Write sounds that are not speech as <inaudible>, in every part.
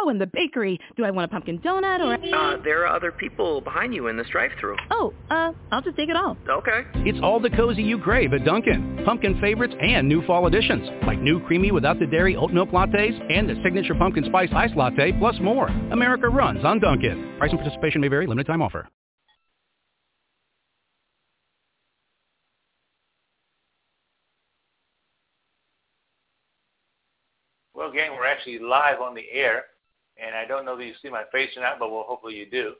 Oh, and the bakery. Do I want a pumpkin donut or a... Uh, there are other people behind you in this drive-thru. Oh, uh, I'll just take it all. Okay. It's all the cozy you crave at Dunkin'. Pumpkin favorites and new fall additions, like new creamy without the dairy oat milk lattes and the signature pumpkin spice ice latte, plus more. America runs on Dunkin'. Price and participation may vary. Limited time offer. Well, gang, we're actually live on the air, and I don't know that you see my face or not, but well, hopefully you do.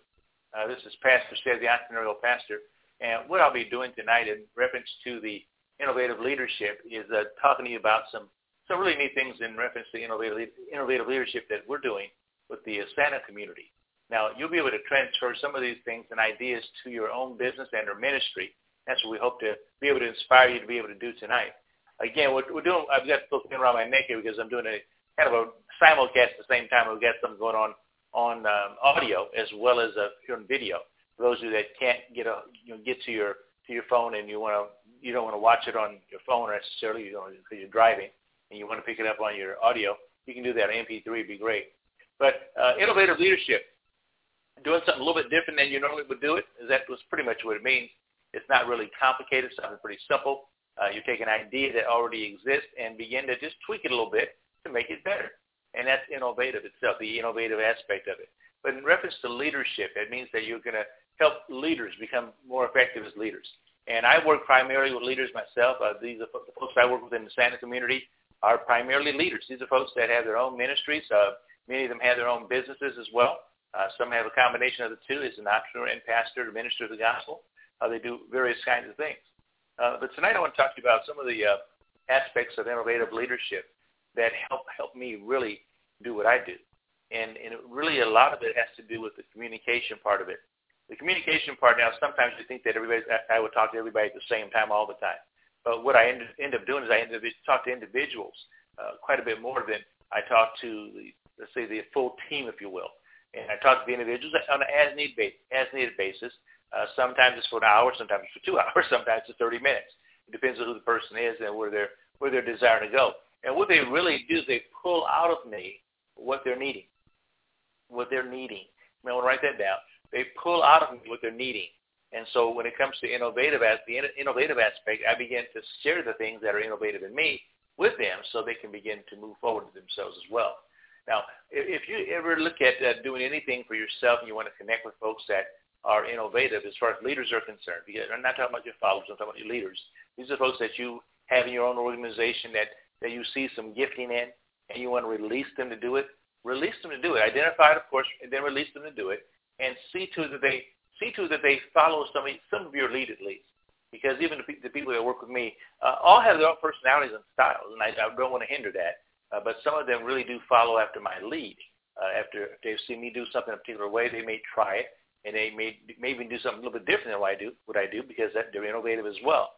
Uh, this is Pastor Sted, the entrepreneurial pastor, and what I'll be doing tonight in reference to the innovative leadership is uh, talking to you about some some really neat things in reference to innovative innovative leadership that we're doing with the Santa community. Now, you'll be able to transfer some of these things and ideas to your own business and or ministry. That's what we hope to be able to inspire you to be able to do tonight again, we're, we're doing, I've got the around my neck here because I'm doing a kind of a simulcast at the same time. We've got something going on on um, audio as well as uh, on video. For those of you that can't get a, you know, get to your to your phone and you want to you don't want to watch it on your phone necessarily, you don't because you're driving and you want to pick it up on your audio, you can do that. MP3 would be great. But uh, innovative leadership, doing something a little bit different than you normally would do it, is that was pretty much what it means. It's not really complicated, something pretty simple. Uh, you take an idea that already exists and begin to just tweak it a little bit to make it better. And that's innovative itself, the innovative aspect of it. But in reference to leadership, it means that you're going to help leaders become more effective as leaders. And I work primarily with leaders myself. Uh, these are the folks I work with in the Santa community are primarily leaders. These are folks that have their own ministries. Uh, many of them have their own businesses as well. Uh, some have a combination of the two as an entrepreneur and pastor to minister the gospel. Uh, they do various kinds of things. Uh, but tonight I want to talk to you about some of the uh, aspects of innovative leadership that help help me really do what I do. And, and really a lot of it has to do with the communication part of it. The communication part now, sometimes you think that everybody, I would talk to everybody at the same time all the time. But what I end, end up doing is I end up talk to individuals uh, quite a bit more than I talk to, the, let's say, the full team, if you will. And I talk to the individuals on an as-need as needed basis uh, sometimes it's for an hour, sometimes it's for two <laughs> hours, sometimes it's 30 minutes. It depends on who the person is and where they're where they're desiring to go. And what they really do is they pull out of me what they're needing, what they're needing. I want to write that down. They pull out of me what they're needing. And so when it comes to innovative as the innovative aspect, I begin to share the things that are innovative in me with them so they can begin to move forward themselves as well. Now, if you ever look at uh, doing anything for yourself and you want to connect with folks that are innovative as far as leaders are concerned. Because I'm not talking about your followers, I'm talking about your leaders. These are folks that you have in your own organization that, that you see some gifting in and you want to release them to do it. Release them to do it. Identify it, of course, and then release them to do it. And see to that they see to that they follow some some of your lead at least. Because even the, the people that work with me uh, all have their own personalities and styles, and I, I don't want to hinder that. Uh, but some of them really do follow after my lead. Uh, after they've seen me do something a particular way, they may try it and they may maybe do something a little bit different than what I do, what I do because that, they're innovative as well.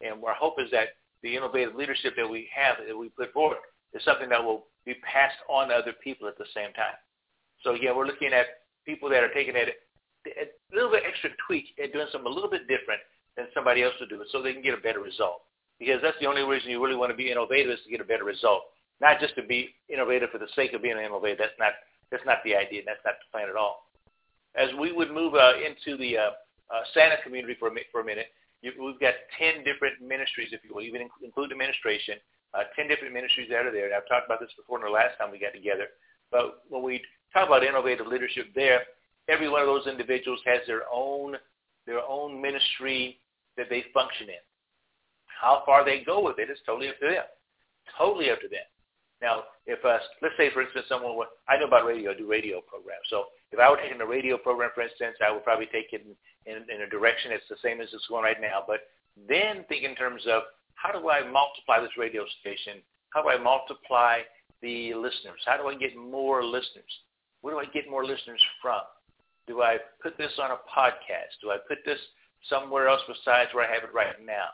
And our hope is that the innovative leadership that we have, that we put forward, is something that will be passed on to other people at the same time. So again, we're looking at people that are taking it a little bit extra tweak and doing something a little bit different than somebody else would do it so they can get a better result. Because that's the only reason you really want to be innovative is to get a better result, not just to be innovative for the sake of being innovative. That's not that's not the idea. That's not the plan at all as we would move uh, into the uh, uh, Santa community for a, for a minute, we've got 10 different ministries, if you will, even include administration, uh, 10 different ministries that are there. And I've talked about this before in the last time we got together. But when we talk about innovative leadership there, every one of those individuals has their own their own ministry that they function in. How far they go with it is totally up to them. Totally up to them. Now, if uh, let's say, for instance, someone I know about radio, I do radio programs. So if I were taking a radio program, for instance, I would probably take it in, in, in a direction that's the same as it's going right now. But then think in terms of how do I multiply this radio station? How do I multiply the listeners? How do I get more listeners? Where do I get more listeners from? Do I put this on a podcast? Do I put this somewhere else besides where I have it right now?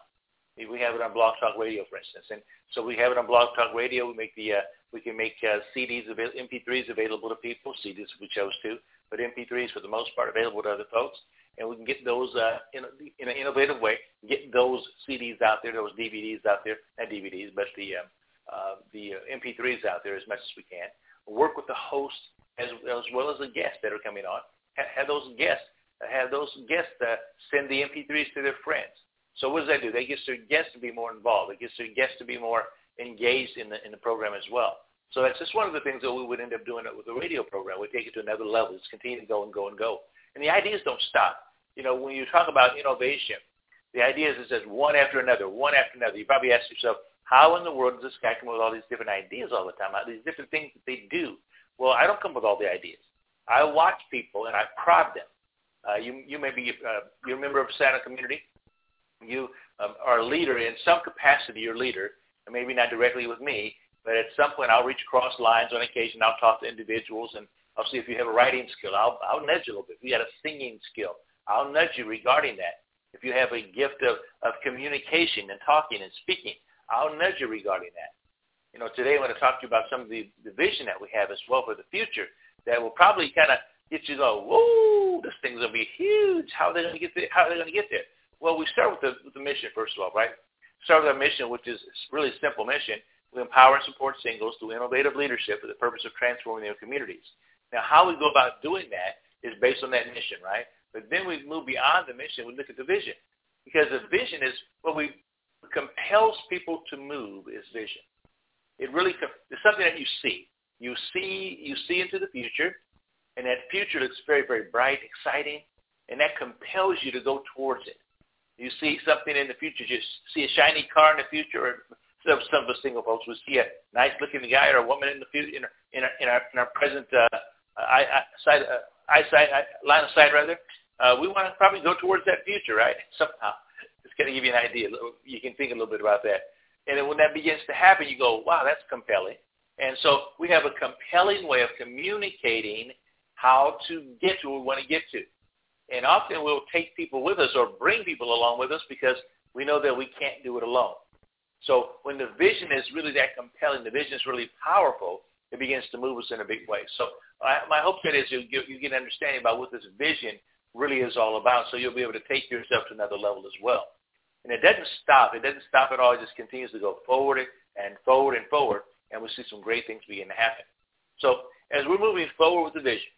We have it on Blog Talk Radio, for instance, and so we have it on Blog Talk Radio. We make the uh, we can make uh, CDs, available, MP3s available to people, CDs if we chose to, but MP3s for the most part available to other folks. and we can get those uh, in, in an innovative way, get those CDs out there, those DVDs out there, not DVDs, but the uh, uh, the uh, MP3s out there as much as we can. Work with the host as, as well as the guests that are coming on. Have, have those guests have those guests uh, send the MP3s to their friends. So what does that do? That gets their guests to be more involved. It gets their guests to be more engaged in the in the program as well. So that's just one of the things that we would end up doing with the radio program. We take it to another level. Just continue to go and go and go. And the ideas don't stop. You know, when you talk about innovation, the idea is just one after another, one after another. You probably ask yourself, how in the world does this guy come up with all these different ideas all the time? all These different things that they do. Well, I don't come up with all the ideas. I watch people and I prod them. Uh, you you may be uh, you're a member of Santa community. You um, are a leader in some capacity. You're a leader, and maybe not directly with me, but at some point I'll reach across lines on occasion. I'll talk to individuals and I'll see if you have a writing skill. I'll I'll nudge you a little bit. If you got a singing skill, I'll nudge you regarding that. If you have a gift of, of communication and talking and speaking, I'll nudge you regarding that. You know, today I'm going to talk to you about some of the, the vision that we have as well for the future that will probably kind of get you go, whoa, this thing's going to be huge. How are they going to get there? How are they going to get there? Well, we start with the, with the mission, first of all, right? Start with our mission, which is really a simple mission. We empower and support singles through innovative leadership for the purpose of transforming their communities. Now, how we go about doing that is based on that mission, right? But then we move beyond the mission. We look at the vision. Because the vision is what we compels people to move is vision. It really it's something that you see. You see you see into the future, and that future looks very very bright, exciting, and that compels you to go towards it. You see something in the future, just see a shiny car in the future, or some, of us single folks would see a nice looking guy or a woman in the future in our in our in our, in our present uh, eye, eye, side, uh, eyesight line of sight rather. Uh, we want to probably go towards that future, right? <laughs> Somehow. Just kind of give you an idea. You can think a little bit about that. And then when that begins to happen, you go, wow, that's compelling. And so we have a compelling way of communicating how to get to where we want to get to. And often we'll take people with us or bring people along with us because we know that we can't do it alone. So when the vision is really that compelling, the vision is really powerful, it begins to move us in a big way. So I, my hope is you you get an understanding about what this vision really is all about so you'll be able to take yourself to another level as well. And it doesn't stop. It doesn't stop at all. It just continues to go forward and forward and forward, and we see some great things begin to happen. So as we're moving forward with the vision,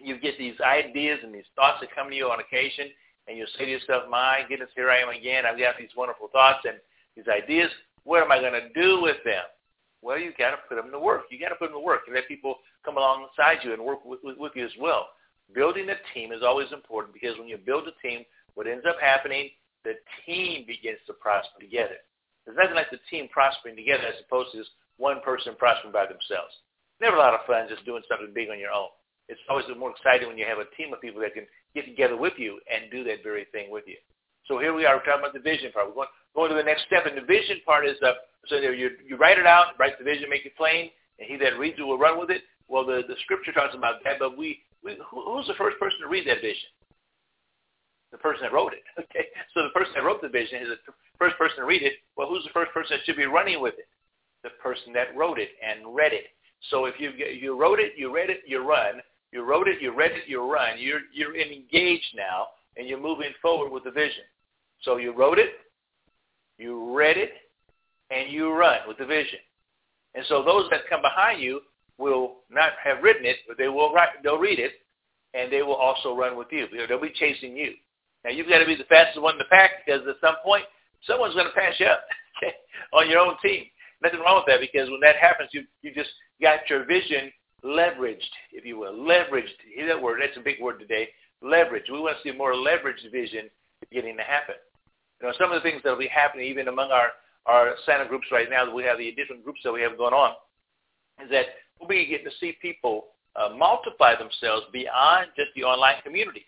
you get these ideas and these thoughts that come to you on occasion, and you say to yourself, my goodness, here I am again. I've got these wonderful thoughts and these ideas. What am I going to do with them? Well, you've got to put them to work. You've got to put them to work and let people come alongside you and work with, with, with you as well. Building a team is always important because when you build a team, what ends up happening, the team begins to prosper together. There's nothing like the team prospering together as opposed to just one person prospering by themselves. Never a lot of fun just doing something big on your own. It's always more exciting when you have a team of people that can get together with you and do that very thing with you. So here we are, talking about the vision part. We're going, going to the next step, and the vision part is uh, so you, you write it out, write the vision, make it plain, and he that reads it will run with it. Well, the, the scripture talks about that, but we, we who, who's the first person to read that vision? The person that wrote it. <laughs> Okay, so the person that wrote the vision is the first person to read it. Well, who's the first person that should be running with it? The person that wrote it and read it. So if you you wrote it, you read it, you run. You wrote it, you read it, you run. You're you're engaged now, and you're moving forward with the vision. So you wrote it, you read it, and you run with the vision. And so those that come behind you will not have written it, but they will write, they'll read it, and they will also run with you. They'll be chasing you. Now you've got to be the fastest one in the pack because at some point someone's going to pass you up <laughs> on your own team. Nothing wrong with that because when that happens, you you just got your vision leveraged, if you will, leveraged. Hear that word? That's a big word today. Leverage. We want to see more leveraged vision beginning to happen. You know, some of the things that will be happening even among our, our Santa groups right now that we have the different groups that we have going on is that we'll be getting to see people uh, multiply themselves beyond just the online community.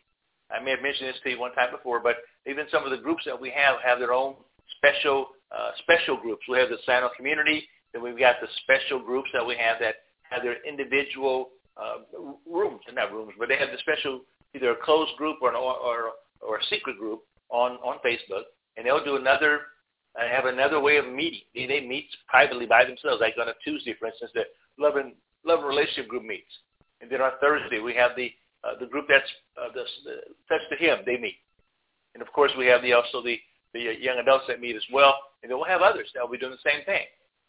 I may have mentioned this to you one time before, but even some of the groups that we have have their own special uh, special groups. We have the Santa community, then we've got the special groups that we have that have their individual uh, rooms, not rooms, but they have the special either a closed group or, an, or, or a secret group on, on Facebook, and they'll do another, uh, have another way of meeting. They, they meet privately by themselves, like on a Tuesday, for instance, the love and, love and relationship group meets. And then on Thursday, we have the uh, the group that's uh, the, touch to him, they meet. And of course, we have the also the the young adults that meet as well, and then we'll have others that will be doing the same thing.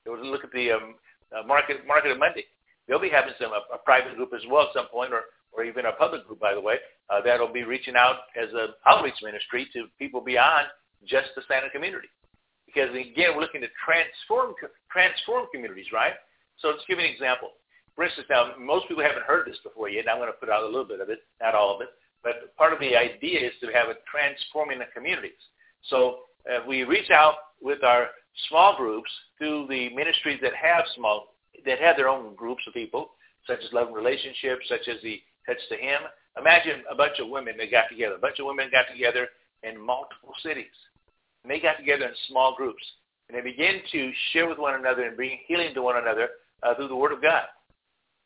They'll look at the um, uh, market market of Monday. They'll be having some a, a private group as well at some point, or or even a public group, by the way, uh, that'll be reaching out as an outreach ministry to people beyond just the Santa community. Because again, we're looking to transform transform communities, right? So let's give you an example. For instance, now most people haven't heard this before yet, and I'm going to put out a little bit of it, not all of it. But part of the idea is to have a transforming the communities. So uh, we reach out with our small groups through the ministries that have small that have their own groups of people, such as Love and Relationships, such as the Touch to Him. Imagine a bunch of women that got together. A bunch of women got together in multiple cities. And they got together in small groups. And they began to share with one another and bring healing to one another uh, through the Word of God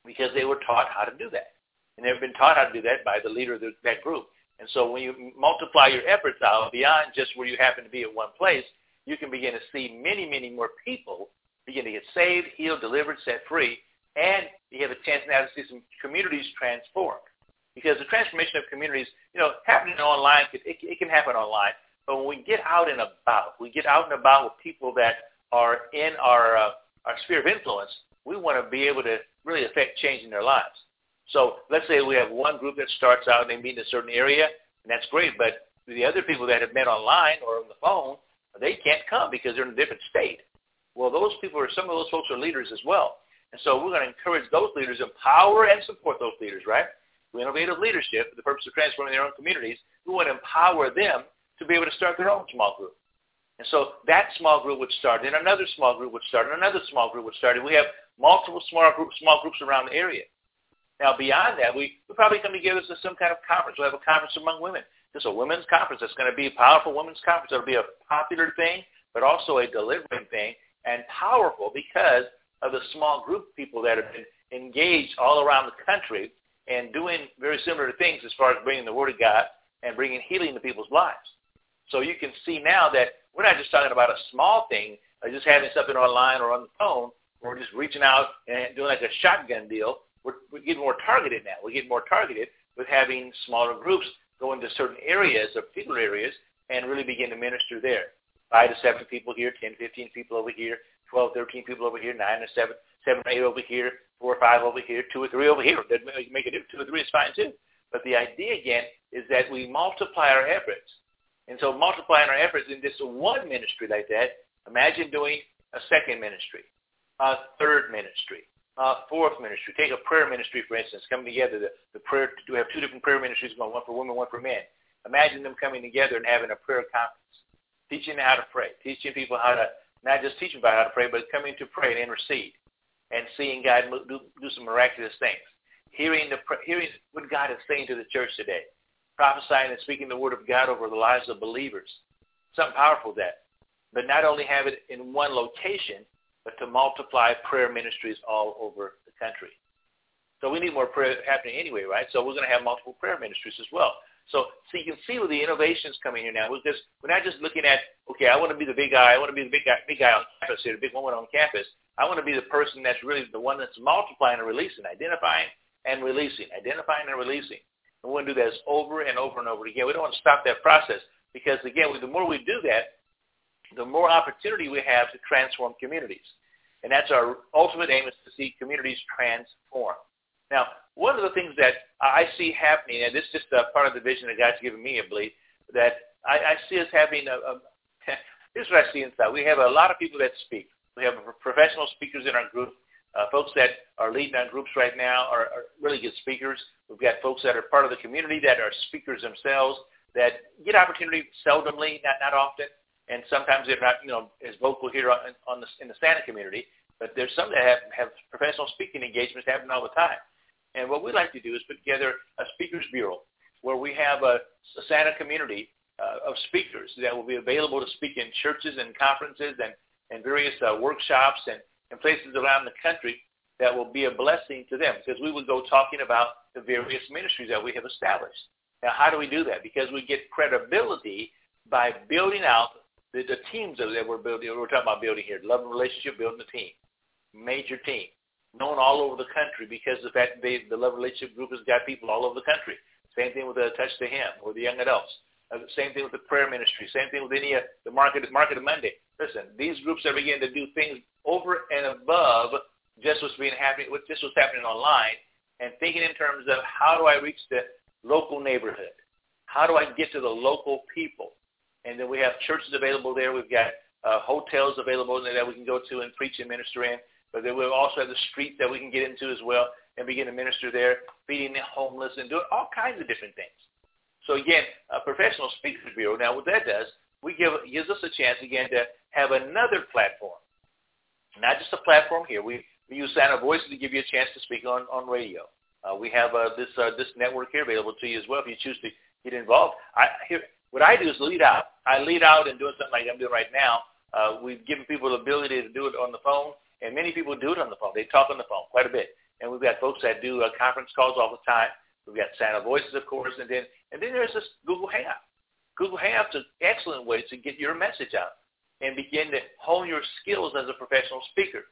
because they were taught how to do that. And they've been taught how to do that by the leader of the, that group. And so when you multiply your efforts out beyond just where you happen to be at one place, you can begin to see many, many more people begin to get saved, healed, delivered, set free, and you have a chance now to see some communities transformed. Because the transformation of communities, you know, happening online, it, it can happen online. But when we get out and about, we get out and about with people that are in our uh, our sphere of influence, we want to be able to really affect change in their lives. So let's say we have one group that starts out and they meet in a certain area, and that's great. But the other people that have met online or on the phone, they can't come because they're in a different state. Well, those people are some of those folks are leaders as well. And so we're going to encourage those leaders, empower and support those leaders, right? Through innovative leadership for the purpose of transforming their own communities. We want to empower them to be able to start their own small group. And so that small group would start, and another small group would start, and another small group would start. And we have multiple small groups, small groups around the area. Now, beyond that, we we probably come together to some kind of conference. We'll have a conference among women. Is a women's conference. It's going to be a powerful women's conference. It'll be a popular thing, but also a delivering thing and powerful because of the small group of people that have been engaged all around the country and doing very similar things as far as bringing the Word of God and bringing healing to people's lives. So you can see now that we're not just talking about a small thing, or just having something online or on the phone, or just reaching out and doing like a shotgun deal. We're, we're getting more targeted now. We're getting more targeted with having smaller groups go into certain areas or particular areas and really begin to minister there five to seven people here, 10, 15 people over here, 12, 13 people over here, nine or seven, seven or eight over here, four or five over here, two or three over here. That make difference. Two or three is fine too. But the idea again is that we multiply our efforts. And so multiplying our efforts in just one ministry like that, imagine doing a second ministry, a third ministry, a fourth ministry. Take a prayer ministry, for instance, coming together. The, the prayer, we have two different prayer ministries going, one for women, one for men. Imagine them coming together and having a prayer conference teaching how to pray, teaching people how to, not just teaching about how to pray, but coming to pray and intercede and seeing God do, do some miraculous things. Hearing, the, hearing what God is saying to the church today. Prophesying and speaking the word of God over the lives of believers. Something powerful that. But not only have it in one location, but to multiply prayer ministries all over the country. So we need more prayer happening anyway, right? So we're going to have multiple prayer ministries as well. So, so you can see where the innovations coming here now. We're just we're not just looking at okay, I want to be the big guy. I want to be the big guy, big guy on campus here, the big woman on campus. I want to be the person that's really the one that's multiplying and releasing, identifying and releasing, identifying and releasing. And we want to do that over and over and over again. We don't want to stop that process because again, the more we do that, the more opportunity we have to transform communities. And that's our ultimate aim is to see communities transform. Now, one of the things that I see happening, and this is just a part of the vision that God's given me, I believe, that I, I see us having a, a <laughs> is what I see inside. We have a lot of people that speak. We have professional speakers in our group. Uh, folks that are leading our groups right now are, are really good speakers. We've got folks that are part of the community that are speakers themselves that get opportunity seldomly, not not often, and sometimes they're not you know as vocal here on, on the, in the Santa community. But there's some that have, have professional speaking engagements happening all the time. And what we like to do is put together a speakers bureau where we have a, a Santa community uh, of speakers that will be available to speak in churches and conferences and, and various uh, workshops and, and places around the country that will be a blessing to them because we would go talking about the various ministries that we have established. Now, how do we do that? Because we get credibility by building out the, the teams that we're building. We're talking about building here, love and relationship, building a team, major team. Known all over the country because of the fact that they, the Love Relationship Group has got people all over the country. Same thing with the Touch to Him or the young adults. Uh, same thing with the prayer ministry. Same thing with any uh, the market market of Monday. Listen, these groups are beginning to do things over and above just what's being happening, what just what's happening online, and thinking in terms of how do I reach the local neighborhood? How do I get to the local people? And then we have churches available there. We've got uh, hotels available there that we can go to and preach and minister in. But then we'll also have the streets that we can get into as well and begin to minister there, feeding the homeless and doing all kinds of different things. So again, a professional speakers bureau. Now, what that does, we give gives us a chance again to have another platform, not just a platform here. We we use Santa Voices to give you a chance to speak on on radio. Uh, we have uh, this uh, this network here available to you as well if you choose to get involved. I here what I do is lead out. I lead out and doing something like I'm doing right now. Uh, we've given people the ability to do it on the phone, and many people do it on the phone. They talk on the phone quite a bit, and we've got folks that do uh, conference calls all the time. We've got Santa Voices, of course, and then and then there's this Google Hangout. Google Hangout's an excellent way to get your message out and begin to hone your skills as a professional speaker.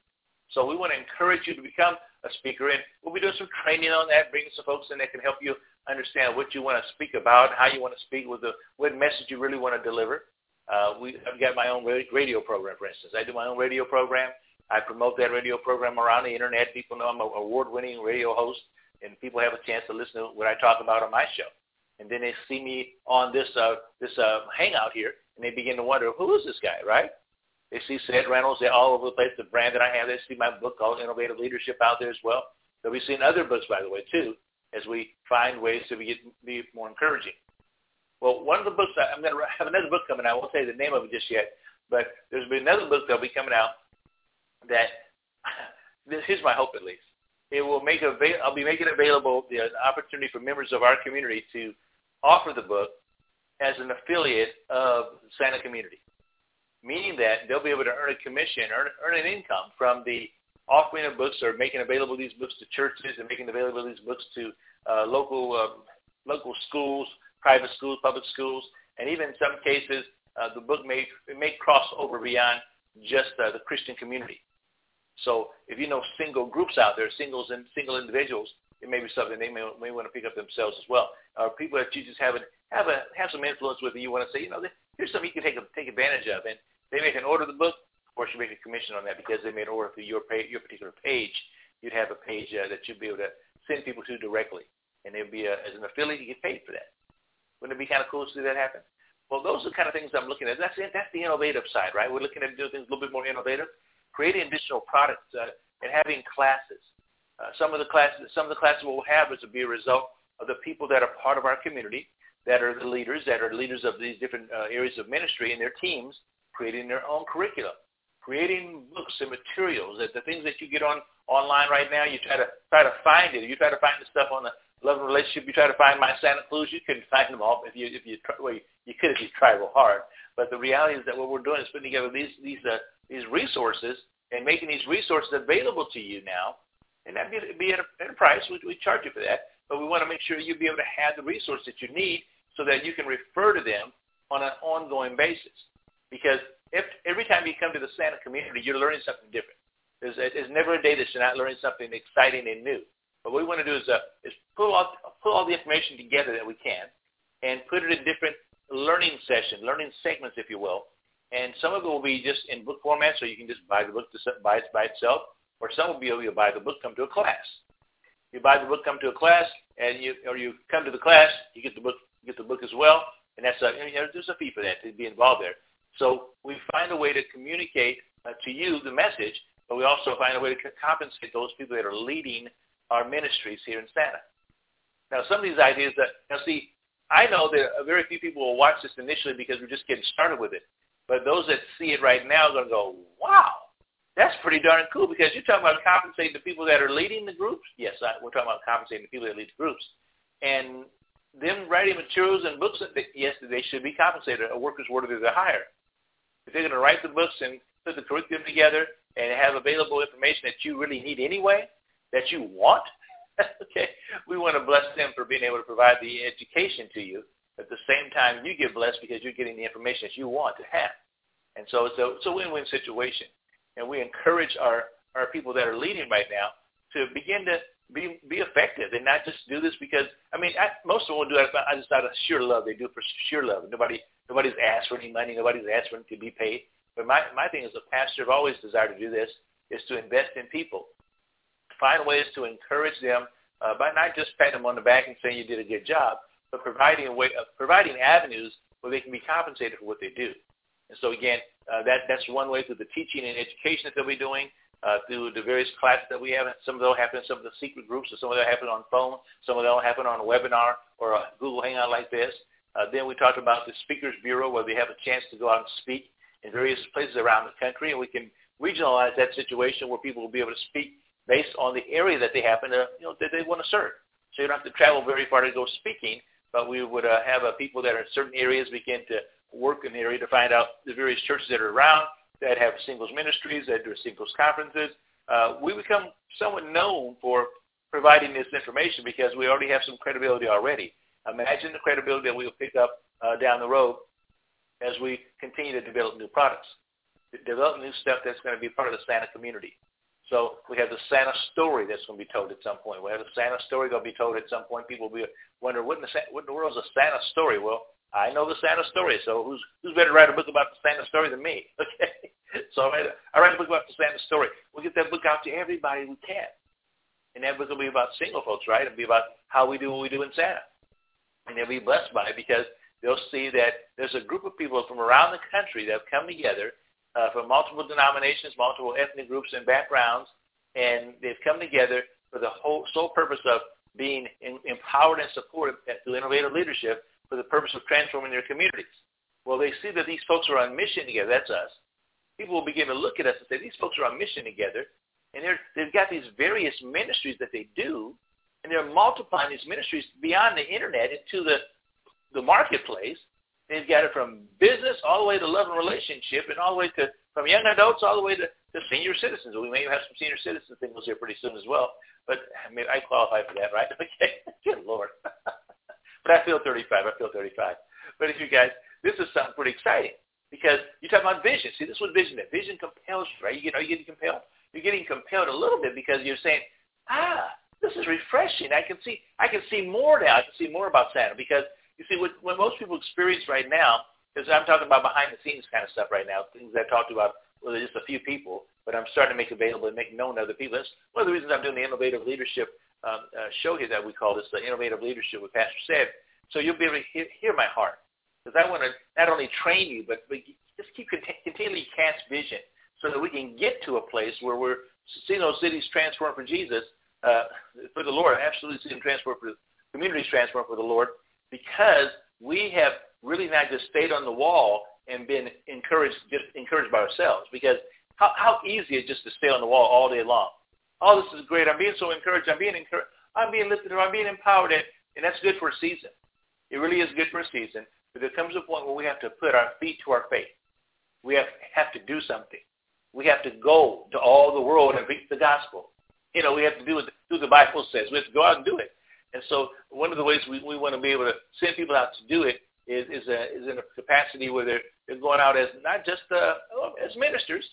So we want to encourage you to become a speaker, and we'll be doing some training on that, bringing some folks in that can help you understand what you want to speak about, how you want to speak, with the what message you really want to deliver. Uh, we, I've got my own radio program, for instance. I do my own radio program. I promote that radio program around the internet. People know I'm an award-winning radio host, and people have a chance to listen to what I talk about on my show. And then they see me on this uh, this uh, hangout here, and they begin to wonder, who is this guy, right? They see Ced Reynolds. They're all over the place. The brand that I have. They see my book called Innovative Leadership out there as well. They'll be seeing other books, by the way, too, as we find ways to be, be more encouraging. Well, one of the books, I'm going to have another book coming out. I won't say the name of it just yet, but there's been another book that'll be coming out that, <laughs> this here's my hope at least. It will make avail- I'll be making available the opportunity for members of our community to offer the book as an affiliate of Santa Community meaning that they'll be able to earn a commission, earn, earn an income from the offering of books or making available these books to churches and making available these books to uh, local uh, local schools, private schools, public schools, and even in some cases, uh, the book may may cross over beyond just uh, the Christian community. So if you know single groups out there, singles and single individuals, it may be something they may, may want to pick up themselves as well. Or people that you just have a, have a have some influence with, and you want to say, you know, here's something you can take a, take advantage of, and they make an order the book. Of course, you make a commission on that because they made an order through your pay, your particular page. You'd have a page uh, that you'd be able to send people to directly, and they'd be a, as an affiliate, you get paid for that. Wouldn't it be kind of cool to see that happen? Well, those are the kind of things I'm looking at. That's. That's the innovative side, right? We're looking at doing things a little bit more innovative, creating additional products uh, and having classes. Uh, some of the classes, some of the classes we'll have is to be a result of the people that are part of our community, that are the leaders, that are leaders of these different uh, areas of ministry and their teams creating their own curriculum, creating books and materials. That the things that you get on online right now, you try to try to find it. You try to find the stuff on the love and relationship. You try to find my Santa Cruz. You couldn't find them all if you if you try, well, you could if you try real hard. But the reality is that what we're doing is putting together these these uh, these resources and making these resources available to you now. And that'd be, be at, a, at a price. We, we charge you for that. But we want to make sure you be able to have the resources that you need so that you can refer to them on an ongoing basis. Because if, every time you come to the Santa community, you're learning something different. There's, there's never a day that you're not learning something exciting and new. But what we want to do is, uh, is pull, all, pull all the information together that we can and put it in different learning sessions, learning segments, if you will. And some of it will be just in book format, so you can just buy the book to, by, by itself, or some will be able to buy the book, come to a class. You buy the book, come to a class, and you or you come to the class, you get the book, you get the book as well, and that's a, there's a fee for that to be involved there. So we find a way to communicate uh, to you the message, but we also find a way to compensate those people that are leading our ministries here in Santa. Now, some of these ideas that, now see, I know that very few people will watch this initially because we're just getting started with it. But those that see it right now are going to go, wow, that's pretty darn cool because you're talking about compensating the people that are leading the groups. Yes, I, we're talking about compensating the people that lead the groups. And them writing materials and books, yes, they should be compensated. A worker's worthy of their hire. If they're going to write the books and put the curriculum together and have available information that you really need anyway, that you want, <laughs> okay, we want to bless them for being able to provide the education to you. At the same time, you get blessed because you're getting the information that you want to have. And so it's a, it's a win-win situation. And we encourage our, our people that are leading right now to begin to be be effective and not just do this because I mean I, most of them will do it I just out of sheer love. They do it for sheer love. Nobody nobody's asked for any money. Nobody's asked for them to be paid. But my my thing as a pastor, I've always desired to do this is to invest in people, find ways to encourage them uh, by not just patting them on the back and saying you did a good job, but providing a way, uh, providing avenues where they can be compensated for what they do. And so again, uh, that that's one way through the teaching and education that they'll be doing uh, through the various classes that we have. Some of them happen in some of the secret groups, or some of them happen on phone. Some of them happen on a webinar or a Google Hangout like this. Uh, then we talked about the Speakers Bureau, where they have a chance to go out and speak in various places around the country, and we can regionalize that situation where people will be able to speak based on the area that they happen to, you know, that they want to serve. So you don't have to travel very far to go speaking, but we would uh, have uh, people that are in certain areas begin to work in the area to find out the various churches that are around that have singles ministries, that do singles conferences. Uh, we become somewhat known for providing this information because we already have some credibility already. Imagine the credibility that we'll pick up uh, down the road as we continue to develop new products, develop new stuff that's going to be part of the Santa community. So we have the Santa story that's going to be told at some point. We have the Santa story going to be told at some point. People will be wondering, what in the, what in the world is a Santa story? Well, I know the Santa story, so who's who's better to write a book about the Santa story than me? <laughs> Okay, so I write, a, I write a book about the Santa story. We'll get that book out to everybody we can, and that book will be about single folks, right? It'll be about how we do what we do in Santa, and they'll be blessed by it because they'll see that there's a group of people from around the country that have come together uh, from multiple denominations, multiple ethnic groups and backgrounds, and they've come together for the whole sole purpose of being in, empowered and supported through innovative leadership for the purpose of transforming their communities. Well, they see that these folks are on mission together. That's us. People will begin to look at us and say, these folks are on mission together, and they're, they've got these various ministries that they do, and they're multiplying these ministries beyond the internet into the, the marketplace. They've got it from business all the way to love and relationship, and all the way to from young adults all the way to, to senior citizens. We may have some senior citizen things here pretty soon as well, but I mean, I qualify for that, right? <laughs> Okay, good Lord. <laughs> But I feel 35. I feel 35. But if you guys, this is something pretty exciting because you talk about vision. See, this is what vision is. Vision compels you, right? You get, are you getting compelled? You're getting compelled a little bit because you're saying, ah, this is refreshing. I can see, I can see more now. I can see more about Santa because you see, what, what most people experience right now, because I'm talking about behind the scenes kind of stuff right now, things I talked about with just a few people, but I'm starting to make available and make known to other people. That's one of the reasons I'm doing the innovative leadership um, uh, show here that we call this the Innovative Leadership with Pastor Seb. So you'll be able to hear, hear my heart. Because I want to not only train you, but, but just keep continually cast vision so that we can get to a place where we're seeing those cities transform for Jesus, uh, for the Lord, absolutely seeing them transform for communities transform for the Lord, because we have really not just stayed on the wall and been encouraged, just encouraged by ourselves. Because how, how easy is it just to stay on the wall all day long? oh, this is great. I'm being so encouraged. I'm being encouraged. I'm being lifted up. I'm being empowered. And, and that's good for a season. It really is good for a season. But there comes a point where we have to put our feet to our faith. We have, have to do something. We have to go to all the world and preach the gospel. You know, we have to do what do the Bible says. We have to go out and do it. And so one of the ways we, we want to be able to send people out to do it is is, a, is in a capacity where they're, they're going out as not just uh, as ministers,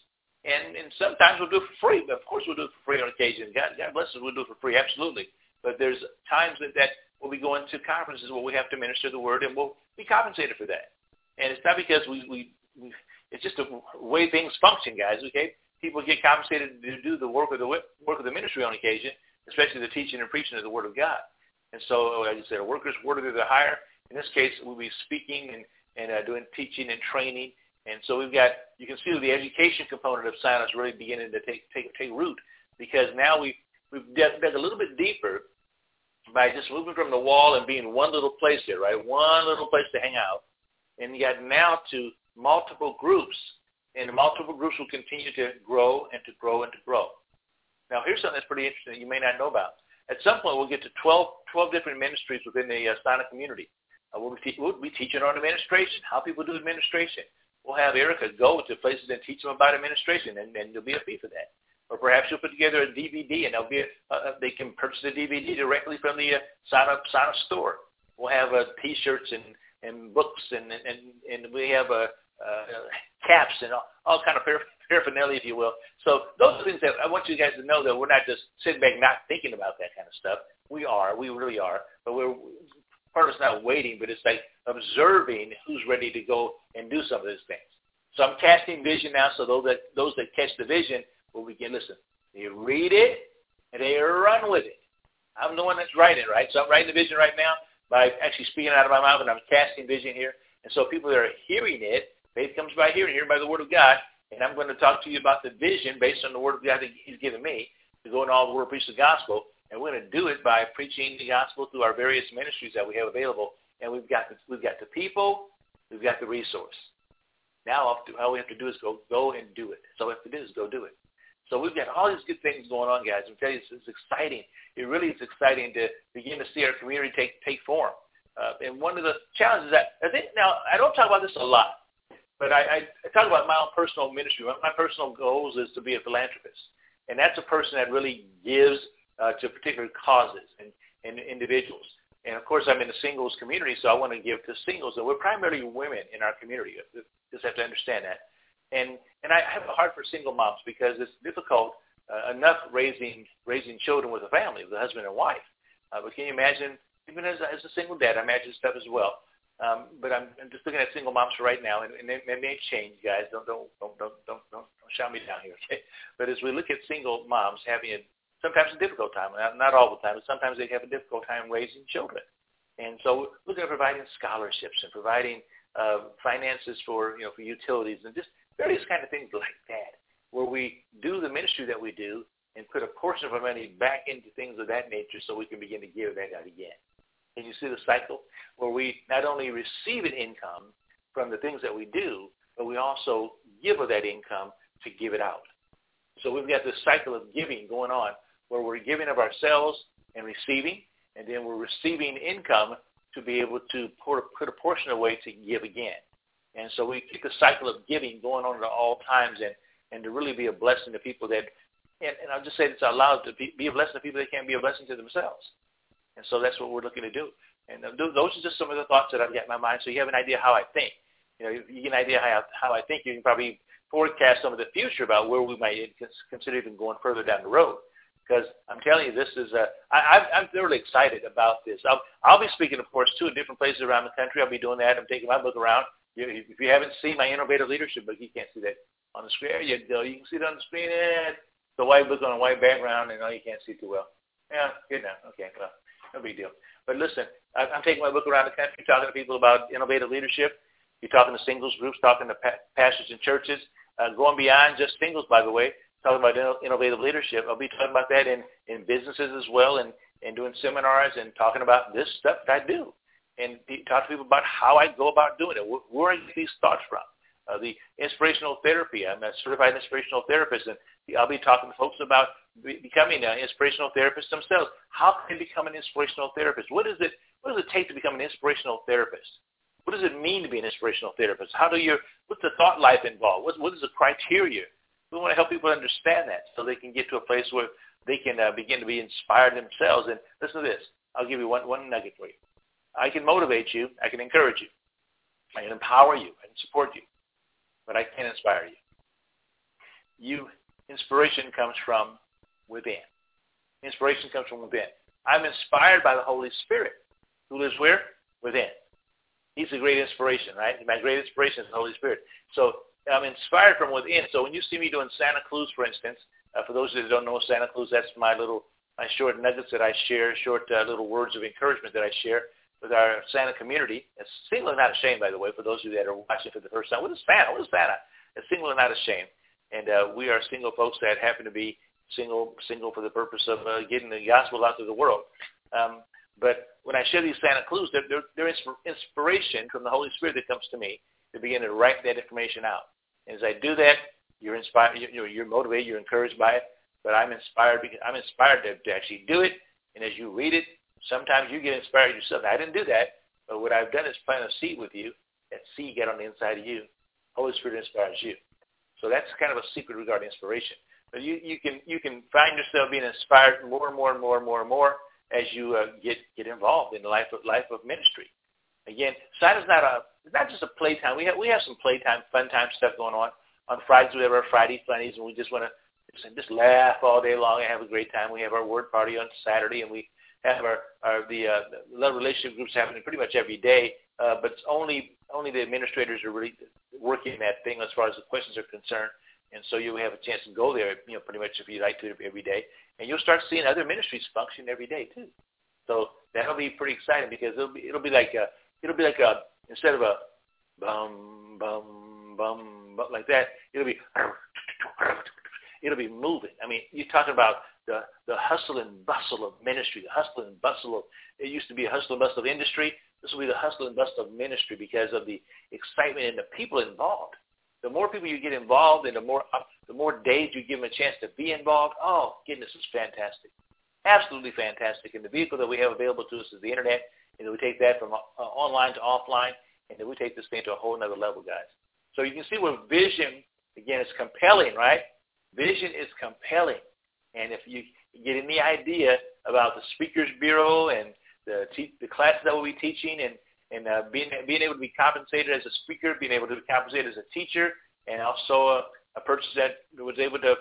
and, and sometimes we'll do it for free. But of course we'll do it for free on occasion. God, God bless us, we'll do it for free, absolutely. But there's times that, we'll be going to conferences where we have to minister the word, and we'll be compensated for that. And it's not because we, we, we it's just the way things function, guys, okay? People get compensated to do the work of the work of the ministry on occasion, especially the teaching and preaching of the Word of God. And so, as I said, a worker's worthy of the hire. In this case, we'll be speaking and, and uh, doing teaching and training and so we've got, you can see the education component of science really beginning to take, take, take root because now we, we've dug, a little bit deeper by just moving from the wall and being one little place here, right? One little place to hang out. And you got now to multiple groups. And multiple groups will continue to grow and to grow and to grow. Now, here's something that's pretty interesting that you may not know about. At some point, we'll get to 12, 12 different ministries within the uh, community. Uh, we'll, be te- we'll be teaching on administration, how people do administration we'll have Erica go to places and teach them about administration, and, and there'll be a fee for that. Or perhaps you'll put together a DVD, and there'll be a, uh, they can purchase the DVD directly from the uh, up store. We'll have uh, T-shirts and and books, and and and we have a uh, caps and all, all kind of paraphernalia, if you will. So those are things that I want you guys to know that we're not just sitting back not thinking about that kind of stuff. We are, we really are, but we're part of it's not waiting, but it's like observing who's ready to go and do some of those things. So I'm casting vision now, so those that those that catch the vision will begin. Listen, they read it and they run with it. I'm the one that's writing, right? So I'm writing the vision right now by actually speaking out of my mouth, and I'm casting vision here. And so people that are hearing it, faith comes by hearing, hearing by the word of God. And I'm going to talk to you about the vision based on the word of God that He's given me to go into all the world preach the gospel. And we're going to do it by preaching the gospel through our various ministries that we have available. And we've got the, we've got the people, we've got the resource. Now all we have to do is go go and do it. So all we have to do is go do it. So we've got all these good things going on, guys. I'm telling you, it's, it's exciting. It really is exciting to begin to see our community take take form. Uh, and one of the challenges that I think now I don't talk about this a lot, but I, I, I talk about my own personal ministry. My personal goals is to be a philanthropist, and that's a person that really gives uh, to particular causes and, and individuals. And of course, I'm in the singles community, so I want to give to singles. And we're primarily women in our community. You just have to understand that. And and I have a heart for single moms because it's difficult uh, enough raising raising children with a family, with a husband and wife. Uh, but can you imagine, even as as a single dad, I imagine stuff as well. Um, but I'm, I'm just looking at single moms right now, and, and it, it may change, guys. Don't don't don't don't don't don't, don't shout me down here, <laughs> okay? But as we look at single moms having a, sometimes a difficult time, not, not all the time, but sometimes they have a difficult time raising children. And so looking at providing scholarships and providing uh, finances for you know for utilities and just various kind of things like that, where we do the ministry that we do and put a portion of our money back into things of that nature so we can begin to give that out again. And you see the cycle where we not only receive an income from the things that we do, but we also give of that income to give it out. So we've got this cycle of giving going on where we're giving of ourselves and receiving, and then we're receiving income to be able to put a portion away to give again. And so we keep the cycle of giving going on at all times and, and to really be a blessing to people that, and, and I'll just say this out loud, to be, be a blessing to people that can't be a blessing to themselves. And so that's what we're looking to do. And those are just some of the thoughts that I've got in my mind. So you have an idea how I think. You know, you get an idea how, how I think. You can probably forecast some of the future about where we might consider even going further down the road. Because I'm telling you, this is a, I, I'm really excited about this. I'll, I'll be speaking, of course, too, in different places around the country. I'll be doing that. I'm taking my book around. If you haven't seen my innovative leadership book, you can't see that on the screen. You go. You can see it on the screen. And the white book on a white background, and oh, you can't see too well. Yeah, good now. Okay, well, no big deal. But listen, I'm taking my book around the country, talking to people about innovative leadership. You're talking to singles groups, talking to pastors and churches, uh, going beyond just singles, by the way, talking about innovative leadership. I'll be talking about that in, in businesses as well and, and doing seminars and talking about this stuff that I do and talk to people about how I go about doing it. Where, where I these thoughts from. Uh, the inspirational therapy. I'm a certified inspirational therapist, and I'll be talking to folks about be, becoming an inspirational therapist themselves. How can they become an inspirational therapist? What is it? What does it take to become an inspirational therapist? What does it mean to be an inspirational therapist? How do you? What's the thought life involved? What, what is the criteria? We want to help people understand that so they can get to a place where they can uh, begin to be inspired themselves. And listen to this. I'll give you one, one nugget for you. I can motivate you. I can encourage you. I can empower you. Can support you. But I can't inspire you. You, inspiration comes from within. Inspiration comes from within. I'm inspired by the Holy Spirit who lives where? Within. He's a great inspiration, right? My great inspiration is the Holy Spirit. So I'm inspired from within. So when you see me doing Santa clues, for instance, uh, for those that don't know Santa clues, that's my little my short nuggets that I share, short uh, little words of encouragement that I share with our Santa community. It's single and not ashamed, by the way, for those of you that are watching for the first time. What is Santa? What is Santa? It's single and not ashamed. And uh, we are single folks that happen to be single single for the purpose of uh, getting the gospel out to the world. Um, but when I share these Santa clues, they're, they're, they're inspiration from the Holy Spirit that comes to me to begin to write that information out. And as I do that, you're inspired, you're, you're motivated, you're encouraged by it. But I'm inspired because I'm inspired to, to actually do it. And as you read it, Sometimes you get inspired yourself. I didn't do that, but what I've done is plant a seed with you. That seed get on the inside of you. Holy Spirit inspires you. So that's kind of a secret regarding inspiration. You, you can you can find yourself being inspired more and more and more and more and more as you uh, get get involved in the life of life of ministry. Again, Santa's not a it's not just a playtime. We have we have some playtime, fun time stuff going on. On Fridays we have our Friday funnies, and we just want to just, just laugh all day long and have a great time. We have our word party on Saturday, and we have our, our the, uh, love relationship groups happening pretty much every day. Uh, but it's only only the administrators are really working that thing as far as the questions are concerned. And so you have a chance to go there, you know, pretty much if you like to every day, and you'll start seeing other ministries function every day too. So that'll be pretty exciting because it'll be it'll be like a it'll be like a instead of a bum bum bum, bum like that, it'll be it'll be moving. I mean, you're talking about the the hustle and bustle of ministry, the hustle and bustle of it used to be a hustle and bustle of industry. This will be the hustle and bustle of ministry because of the excitement and the people involved. The more people you get involved, and the more uh, the more days you give them a chance to be involved. Oh, goodness, it's fantastic, absolutely fantastic. And the vehicle that we have available to us is the internet, and then we take that from uh, online to offline, and then we take this thing to a whole other level, guys. So you can see where vision again is compelling, right? Vision is compelling, and if you get any idea about the Speakers Bureau and the, te- the classes that we'll be teaching and, and uh, being, being able to be compensated as a speaker, being able to be compensated as a teacher, and also a, a person that was able to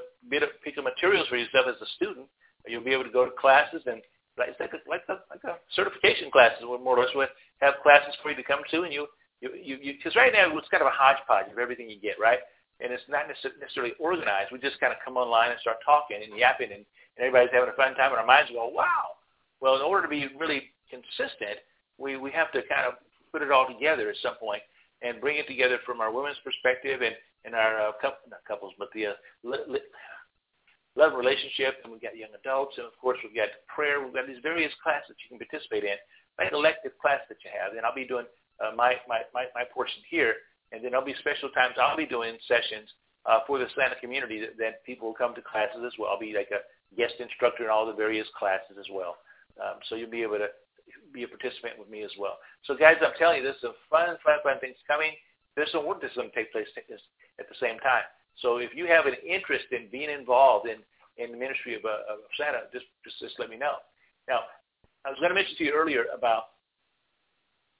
pick up materials for yourself as a student. You'll be able to go to classes and it's like a, like a, like a certification classes, more or less. We have classes for you to come to, and you you you because right now it's kind of a hodgepodge of everything you get, right? And it's not necessarily organized. We just kind of come online and start talking and yapping, and, and everybody's having a fun time, and our minds go, wow. Well, in order to be really consistent, we, we have to kind of put it all together at some point and bring it together from our women's perspective and, and our uh, couple, not couples, but the uh, love relationship, and we've got young adults, and of course we've got prayer. We've got these various classes you can participate in. Like elective class that you have, and I'll be doing uh, my, my, my, my portion here, and then there'll be special times I'll be doing sessions uh, for the Atlanta community that, that people will come to classes as well. I'll be like a guest instructor in all the various classes as well. Um, so you'll be able to be a participant with me as well. So guys, I'm telling you, there's some fun, fun, fun things coming. There's some work that's going to take place at the same time. So if you have an interest in being involved in, in the ministry of, uh, of Santa, just, just, just let me know. Now, I was going to mention to you earlier about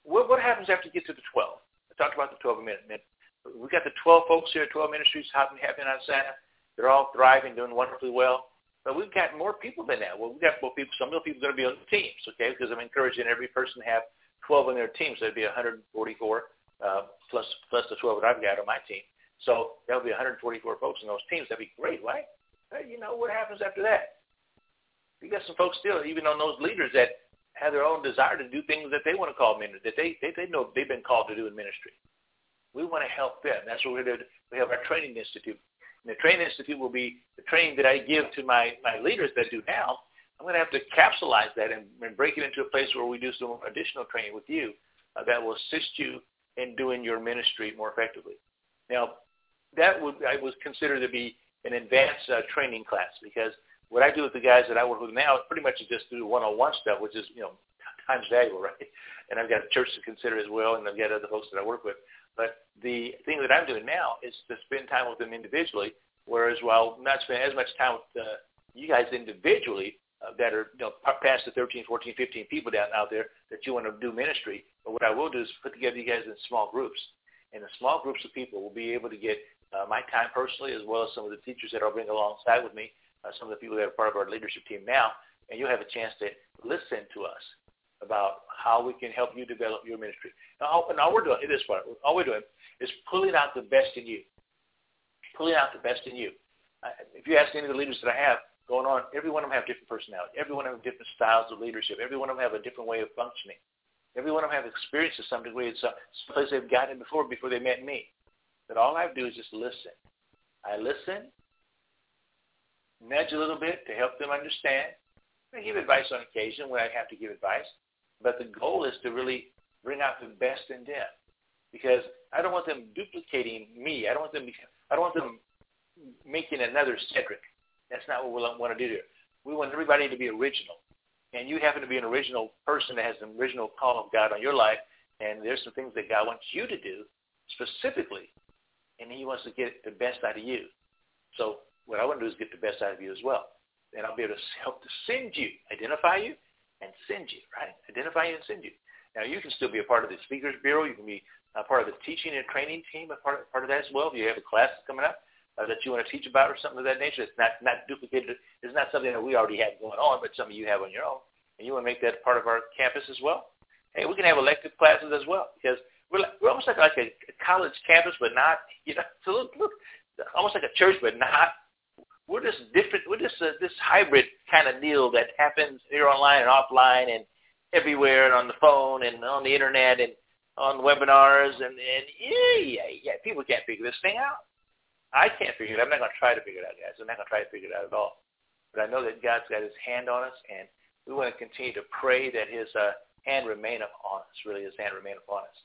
what, what happens after you get to the 12. I talked about the 12 a minute. We've got the 12 folks here, 12 ministries happening, happening on Santa. They're all thriving, doing wonderfully well. But we've got more people than that. Well, we've got more people. Some of the people are going to be on teams, okay? Because I'm encouraging every person to have 12 on their teams. So that'd be 144 uh, plus plus the 12 that I've got on my team. So that'll be 144 folks in those teams. That'd be great, right? But, you know what happens after that? You got some folks still, even on those leaders that have their own desire to do things that they want to call ministry, that they, they, they know they've been called to do in ministry. We want to help them. That's what we're doing. We have our training institute. And the training institute will be the training that I give to my, my leaders that do now. I'm going to have to capsulize that and, and break it into a place where we do some additional training with you uh, that will assist you in doing your ministry more effectively. Now, that would I would consider to be an advanced uh, training class because what I do with the guys that I work with now is pretty much just do one-on-one stuff, which is you know <laughs> times valuable, right? And I've got a church to consider as well, and I've got other folks that I work with. But the thing that I'm doing now is to spend time with them individually, whereas while not spending as much time with uh, you guys individually uh, that are you know past the 13, 14, 15 people down out there that you want to do ministry, but what I will do is put together you guys in small groups. And the small groups of people will be able to get uh, my time personally as well as some of the teachers that I'll bring alongside with me, uh, some of the people that are part of our leadership team now, and you'll have a chance to listen to us about how we can help you develop your ministry. Now, and all we're doing, this part, all we're doing is pulling out the best in you. Pulling out the best in you. If you ask any of the leaders that I have going on, every one of them have different personality. Every one of them have different styles of leadership. Every one of them have a different way of functioning. Every one of them have experience to some degree. It's a place they've gotten before before they met me. But all I do is just listen. I listen, nudge a little bit to help them understand. I give advice on occasion when I have to give advice. But the goal is to really bring out the best in them, because I don't want them duplicating me. I don't want them. I don't want them making another Cedric. That's not what we want to do here. We want everybody to be original, and you happen to be an original person that has an original call of God on your life, and there's some things that God wants you to do specifically, and He wants to get the best out of you. So what I want to do is get the best out of you as well, and I'll be able to <laughs> help to send you, identify you, and send you, right? Identify you and send you. Now, you can still be a part of the Speakers Bureau. You can be uh, part of the teaching and training team, a part part of that as well. If you have a class coming up uh, that you want to teach about or something of that nature, it's not not duplicated. It's not something that we already have going on, but something you have on your own, and you want to make that part of our campus as well. Hey, we can have elective classes as well because we're like, we're almost like like a college campus, but not you know, it's a little, almost like a church, but not. We're just different. We're just uh, this hybrid kind of deal that happens here online and offline and everywhere and on the phone and on the internet and on webinars and, and yeah, yeah, yeah. People can't figure this thing out. I can't figure it. I'm not going to try to figure it out, guys. I'm not going to try to figure it out at all. But I know that God's got his hand on us, and we want to continue to pray that his uh, hand remain upon us, really his hand remain upon us.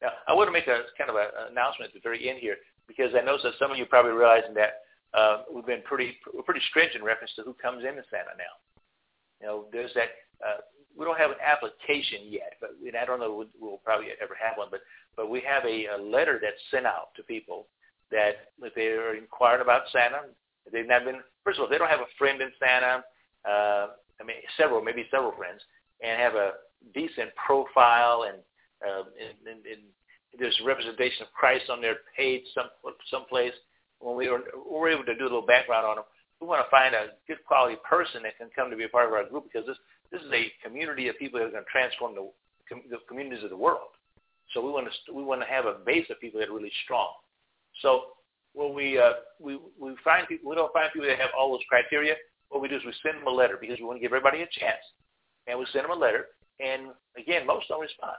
Now, I want to make a kind of an announcement at the very end here because I know that some of you probably realizing that uh, we've been pretty pretty stringent in reference to who comes into Santa now. You know, there's that uh, we don't have an application yet, but and I don't know if we'll probably ever have one, but but we have a, a letter that's sent out to people that if they're inquiring about Santa, if they've not been first of all, if they don't have a friend in Santa, uh, I mean several, maybe several friends, and have a decent profile and uh, and, and, and there's representation of Christ on their page some someplace. When we were, we were able to do a little background on them, we want to find a good quality person that can come to be a part of our group because this this is a community of people that are going to transform the, the communities of the world. So we want to we want to have a base of people that are really strong. So when we uh, we we find people, we don't find people that have all those criteria. What we do is we send them a letter because we want to give everybody a chance, and we send them a letter. And again, most don't respond.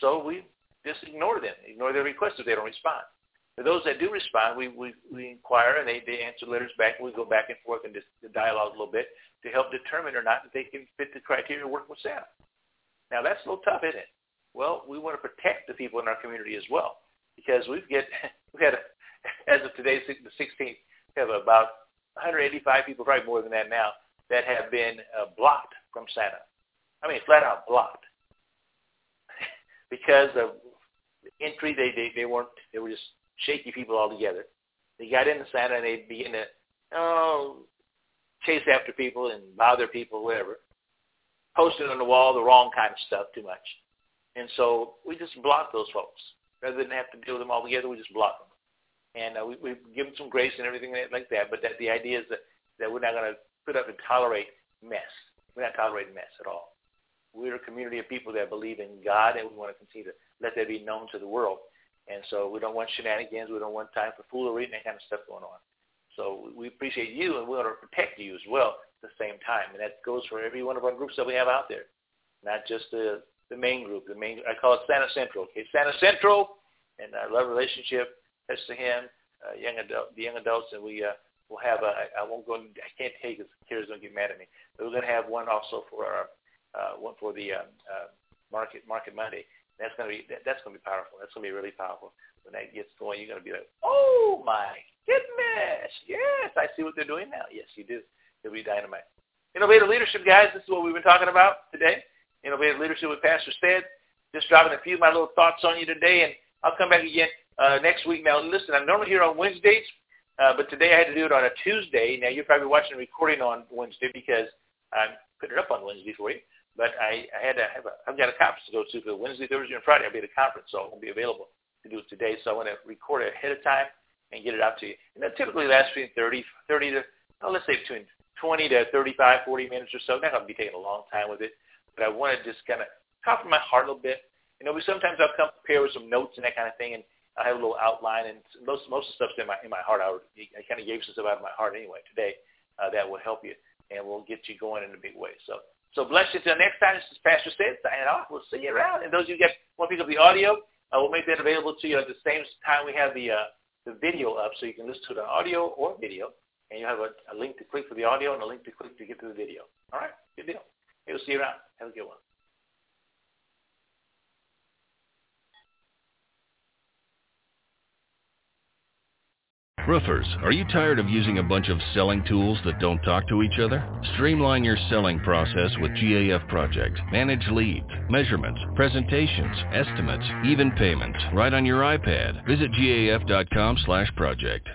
So we just ignore them, ignore their requests if they don't respond. For those that do respond, we, we, we inquire and they, they answer letters back and we go back and forth and just dialogue a little bit to help determine or not that they can fit the criteria to work with Santa. Now that's a little tough, isn't it? Well, we want to protect the people in our community as well because we've get <laughs> we had <laughs> as of today, the 16th, we have about 185 people, probably more than that now, that have been uh, blocked from Santa. I mean, flat out blocked <laughs> because of entry. They, they they weren't. They were just shaky people altogether. They got into Santa and they begin to oh chase after people and bother people, whatever. Posting on the wall the wrong kind of stuff too much. And so we just block those folks. Rather than have to deal with them all together, we just block them. And uh, we, we give them some grace and everything like that. But that the idea is that, that we're not going to put up and tolerate mess. We're not tolerating mess at all. We're a community of people that believe in God, and we want to continue to let that be known to the world. And so we don't want shenanigans. We don't want time for foolery and that kind of stuff going on. So we appreciate you, and we want to protect you as well at the same time. And that goes for every one of our groups that we have out there, not just the the main group. The main I call it Santa Central. Okay, Santa Central, and I love relationship. Him, uh, young adult, the young adults, and we uh, will have a. I won't go. I can't take because kids don't get mad at me. But we're going to have one also for our uh, one for the uh, uh, market market Monday. That's to be that, that's to be powerful. That's to be really powerful. When that gets going, you're to be like, oh my goodness, yes, I see what they're doing now. Yes, you do. It'll be dynamite. Innovative leadership, guys. This is what we've been talking about today. Innovative leadership with Pastor Stead. Just dropping a few of my little thoughts on you today, and I'll come back again uh, next week. Now, listen, I'm normally here on Wednesdays, uh, but today I had to do it on a Tuesday. Now, you're probably watching the recording on Wednesday because I'm putting it up on Wednesday for you. But I, I had to have a, I've got a conference to go to for Wednesday, Thursday, and Friday. I'll be at a conference, so I won't be available to do it today. So I want to record it ahead of time and get it out to you. And that typically lasts between 30, 30 to, let's say between 20 to 35, 40 minutes or so. Not going to be taking a long time with it, but I want to just kind of talk from my heart a little bit. You know, we sometimes I'll come prepared with some notes and that kind of thing, and I have a little outline, and most most of the stuff's in my in my heart. I, I kind of gave some stuff out of my heart anyway today uh, that will help you and will get you going in a big way. So so bless you until next time. This is Pastor Sid signing off. We'll see you around. And those of you get want to pick up the audio, uh, we'll make that available to you at the same time we have the uh, the video up, so you can listen to the audio or video, and you have a, a link to click for the audio and a link to click to get to the video. All right, good deal. Hey, we'll see you around. Have a good one. Roofers, are you tired of using a bunch of selling tools that don't talk to each other? Streamline your selling process with GAF Project. Manage leads, measurements, presentations, estimates, even payments, right on your iPad. Visit gaf.com slash project.